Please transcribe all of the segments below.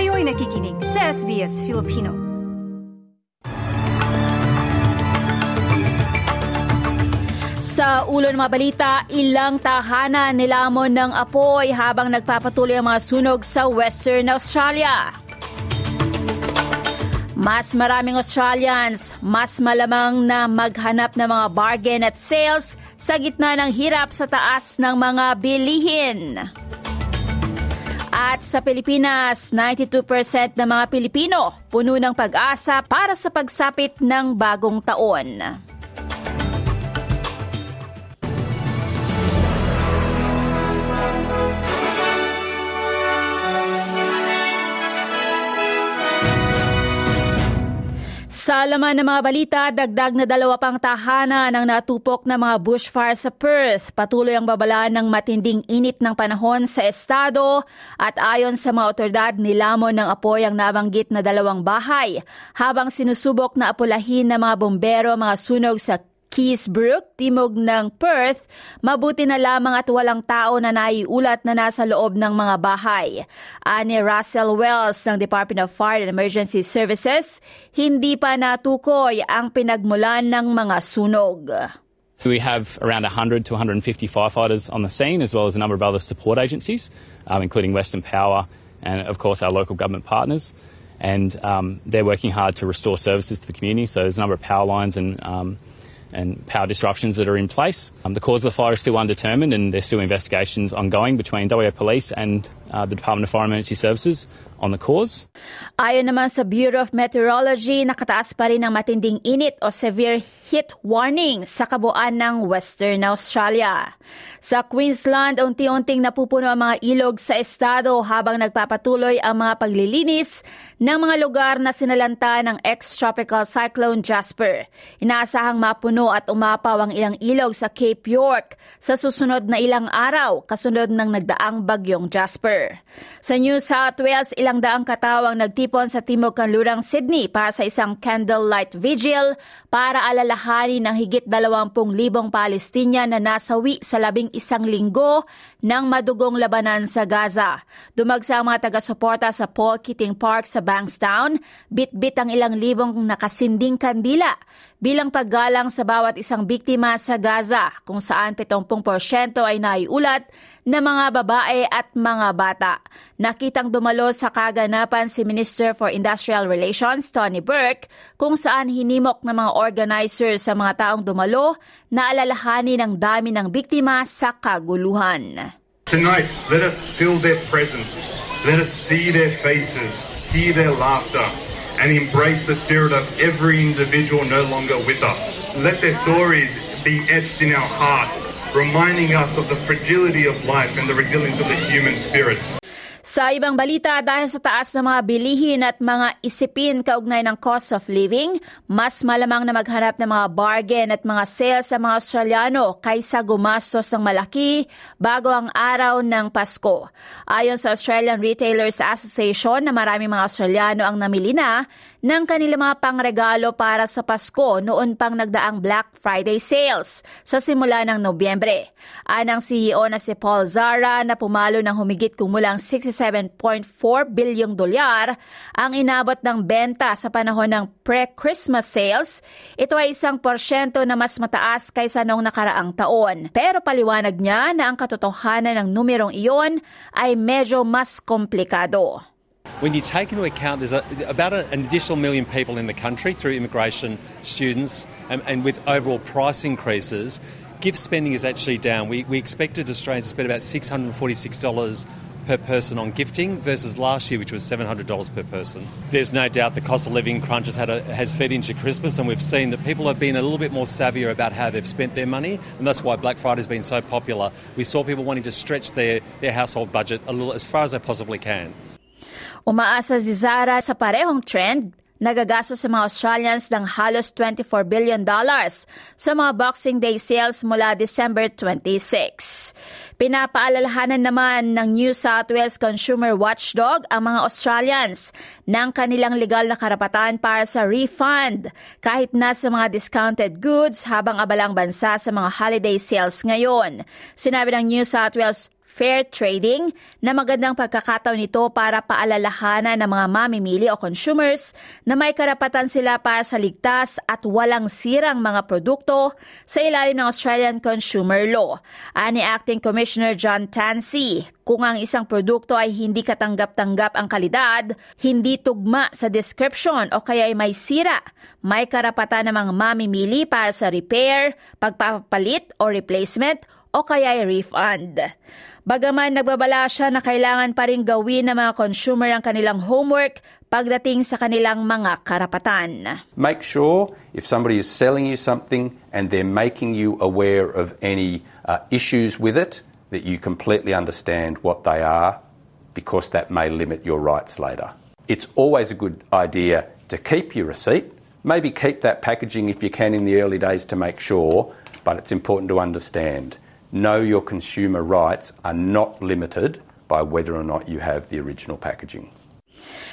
Kayo'y nakikinig sa SBS Filipino. Sa ulo ng mga balita, ilang tahanan nilamon ng apoy habang nagpapatuloy ang mga sunog sa Western Australia. Mas maraming Australians, mas malamang na maghanap ng mga bargain at sales sa gitna ng hirap sa taas ng mga bilihin. At sa Pilipinas, 92% ng mga Pilipino puno ng pag-asa para sa pagsapit ng bagong taon. Sa laman ng mga balita, dagdag na dalawa pang tahanan ang natupok ng mga bushfire sa Perth. Patuloy ang babala ng matinding init ng panahon sa estado at ayon sa mga otoridad, nilamon ng apoy ang nabanggit na dalawang bahay habang sinusubok na apulahin ng mga bombero mga sunog sa Keysbrook, timog ng Perth, mabuti na lamang at walang tao na naiulat na nasa loob ng mga bahay. Ani Russell Wells ng Department of Fire and Emergency Services, hindi pa natukoy ang pinagmulan ng mga sunog. We have around 100 to 150 firefighters on the scene, as well as a number of other support agencies, um, including Western Power and, of course, our local government partners. And um, they're working hard to restore services to the community. So there's a number of power lines and um, and power disruptions that are in place. Um, the cause of the fire is still undetermined and there's still investigations ongoing between WA Police and uh, the Department of and Emergency Services on the cause. Ayon naman sa Bureau of Meteorology, nakataas pa rin ang matinding init o severe heat warning sa kabuuan ng Western Australia. Sa Queensland, unti-unting napupuno ang mga ilog sa estado habang nagpapatuloy ang mga paglilinis ng mga lugar na sinalanta ng ex-tropical cyclone Jasper. Inaasahang mapuno at umapaw ang ilang ilog sa Cape York sa susunod na ilang araw kasunod ng nagdaang bagyong Jasper. Sa New South Wales, ilang daang katawang nagtipon sa timog kanlurang Sydney para sa isang candlelight vigil para alalahanin ng higit 20,000 Palestinian na nasawi sa labing isang linggo ng madugong labanan sa Gaza. Dumagsa ang mga taga-suporta sa Paul Keating Park sa Bankstown, bit-bit ang ilang libong nakasinding kandila bilang paggalang sa bawat isang biktima sa Gaza kung saan 70% ay naiulat na mga babae at mga bata. Nakitang dumalo sa kaganapan si Minister for Industrial Relations Tony Burke kung saan hinimok ng mga organizers sa mga taong dumalo na alalahanin ang dami ng biktima sa kaguluhan. Tonight, let us feel their presence. Let us see their faces, hear their laughter, and embrace the spirit of every individual no longer with us. Let their stories be etched in our hearts, reminding us of the fragility of life and the resilience of the human spirit. Sa ibang balita, dahil sa taas ng mga bilihin at mga isipin kaugnay ng cost of living, mas malamang na maghanap ng mga bargain at mga sales sa mga Australiano kaysa gumastos ng malaki bago ang araw ng Pasko. Ayon sa Australian Retailers Association na maraming mga Australiano ang namili na ng kanilang mga pangregalo para sa Pasko noon pang nagdaang Black Friday sales sa simula ng Nobyembre. Anang CEO na si Paul Zara na pumalo ng humigit kumulang 67.4 bilyong dolyar ang inabot ng benta sa panahon ng pre-Christmas sales. Ito ay isang porsyento na mas mataas kaysa noong nakaraang taon. Pero paliwanag niya na ang katotohanan ng numerong iyon ay medyo mas komplikado. When you take into account there's a, about a, an additional million people in the country through immigration, students, and, and with overall price increases, gift spending is actually down. We, we expected Australians to spend about $646 per person on gifting versus last year, which was $700 per person. There's no doubt the cost of living crunch has, had a, has fed into Christmas, and we've seen that people have been a little bit more savvier about how they've spent their money, and that's why Black Friday has been so popular. We saw people wanting to stretch their, their household budget a little as far as they possibly can. Umaasa si Zara sa parehong trend nagagasto sa mga Australians ng halos 24 billion dollars sa mga Boxing Day sales mula December 26. Pinapaalalahanan naman ng New South Wales Consumer Watchdog ang mga Australians ng kanilang legal na karapatan para sa refund kahit na sa mga discounted goods habang abalang bansa sa mga holiday sales ngayon. Sinabi ng New South Wales fair trading na magandang pagkakataon nito para paalalahanan ng mga mamimili o consumers na may karapatan sila para sa ligtas at walang sirang mga produkto sa ilalim ng Australian Consumer Law. Ani Acting Commissioner John Tansey, kung ang isang produkto ay hindi katanggap-tanggap ang kalidad, hindi tugma sa description o kaya ay may sira, may karapatan namang mamimili para sa repair, pagpapalit o replacement o kaya ay refund. Bagaman nagbabala siya na kailangan pa rin gawin ng mga consumer ang kanilang homework pagdating sa kanilang mga karapatan. Make sure if somebody is selling you something and they're making you aware of any uh, issues with it, that you completely understand what they are because that may limit your rights later. It's always a good idea to keep your receipt, maybe keep that packaging if you can in the early days to make sure, but it's important to understand know your consumer rights are not limited by whether or not you have the original packaging.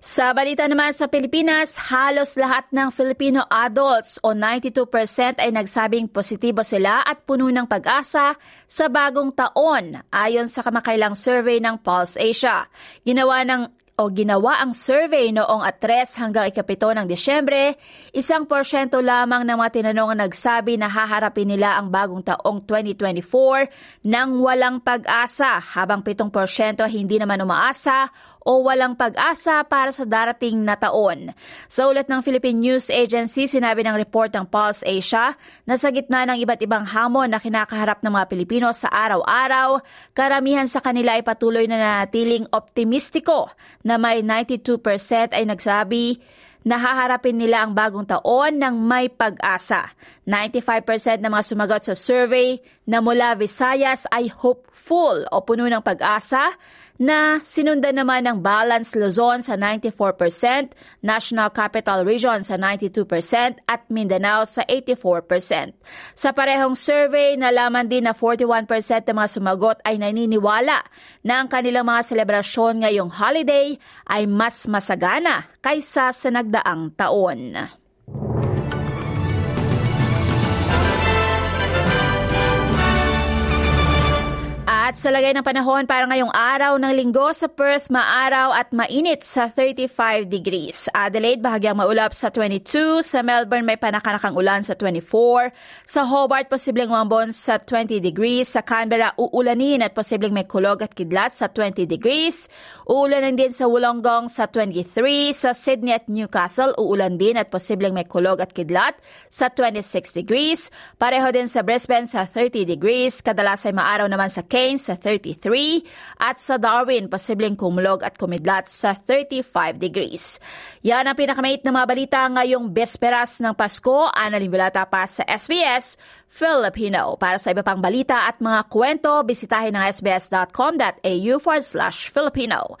Sa balita naman sa Pilipinas, halos lahat ng Filipino adults o 92% ay nagsabing positibo sila at puno ng pag-asa sa bagong taon ayon sa kamakailang survey ng Pulse Asia. Ginawa ng o ginawa ang survey noong at 3 hanggang ikapito ng Desyembre, isang porsyento lamang ng mga tinanong ang nagsabi na haharapin nila ang bagong taong 2024 nang walang pag-asa, habang 7 porsyento hindi naman umaasa o walang pag-asa para sa darating na taon. Sa ulat ng Philippine News Agency, sinabi ng report ng Pulse Asia na sa gitna ng iba't ibang hamon na kinakaharap ng mga Pilipino sa araw-araw, karamihan sa kanila ay patuloy na nanatiling optimistiko na may 92% ay nagsabi na haharapin nila ang bagong taon ng may pag-asa. 95% ng mga sumagot sa survey na mula Visayas ay hopeful o puno ng pag-asa na sinundan naman ng Balance Luzon sa 94%, National Capital Region sa 92% at Mindanao sa 84%. Sa parehong survey, nalaman din na 41% ng mga sumagot ay naniniwala na ang kanilang mga selebrasyon ngayong holiday ay mas masagana kaysa sa nagdaang taon. At sa lagay ng panahon para ngayong araw ng linggo sa Perth, maaraw at mainit sa 35 degrees. Adelaide, bahagyang maulap sa 22. Sa Melbourne, may panakanakang ulan sa 24. Sa Hobart, posibleng umambon sa 20 degrees. Sa Canberra, uulanin at posibleng may kulog at kidlat sa 20 degrees. Uulanin din sa Wollongong sa 23. Sa Sydney at Newcastle, uulan din at posibleng may kulog at kidlat sa 26 degrees. Pareho din sa Brisbane sa 30 degrees. Kadalas ay maaraw naman sa Cairns sa 33 at sa Darwin posibleng kumulog at kumidlat sa 35 degrees. Yan ang pinakamait na mga balita ngayong besperas ng Pasko. Ana Limbulata pa sa SBS Filipino. Para sa iba pang balita at mga kwento, bisitahin ang sbs.com.au forward slash Filipino.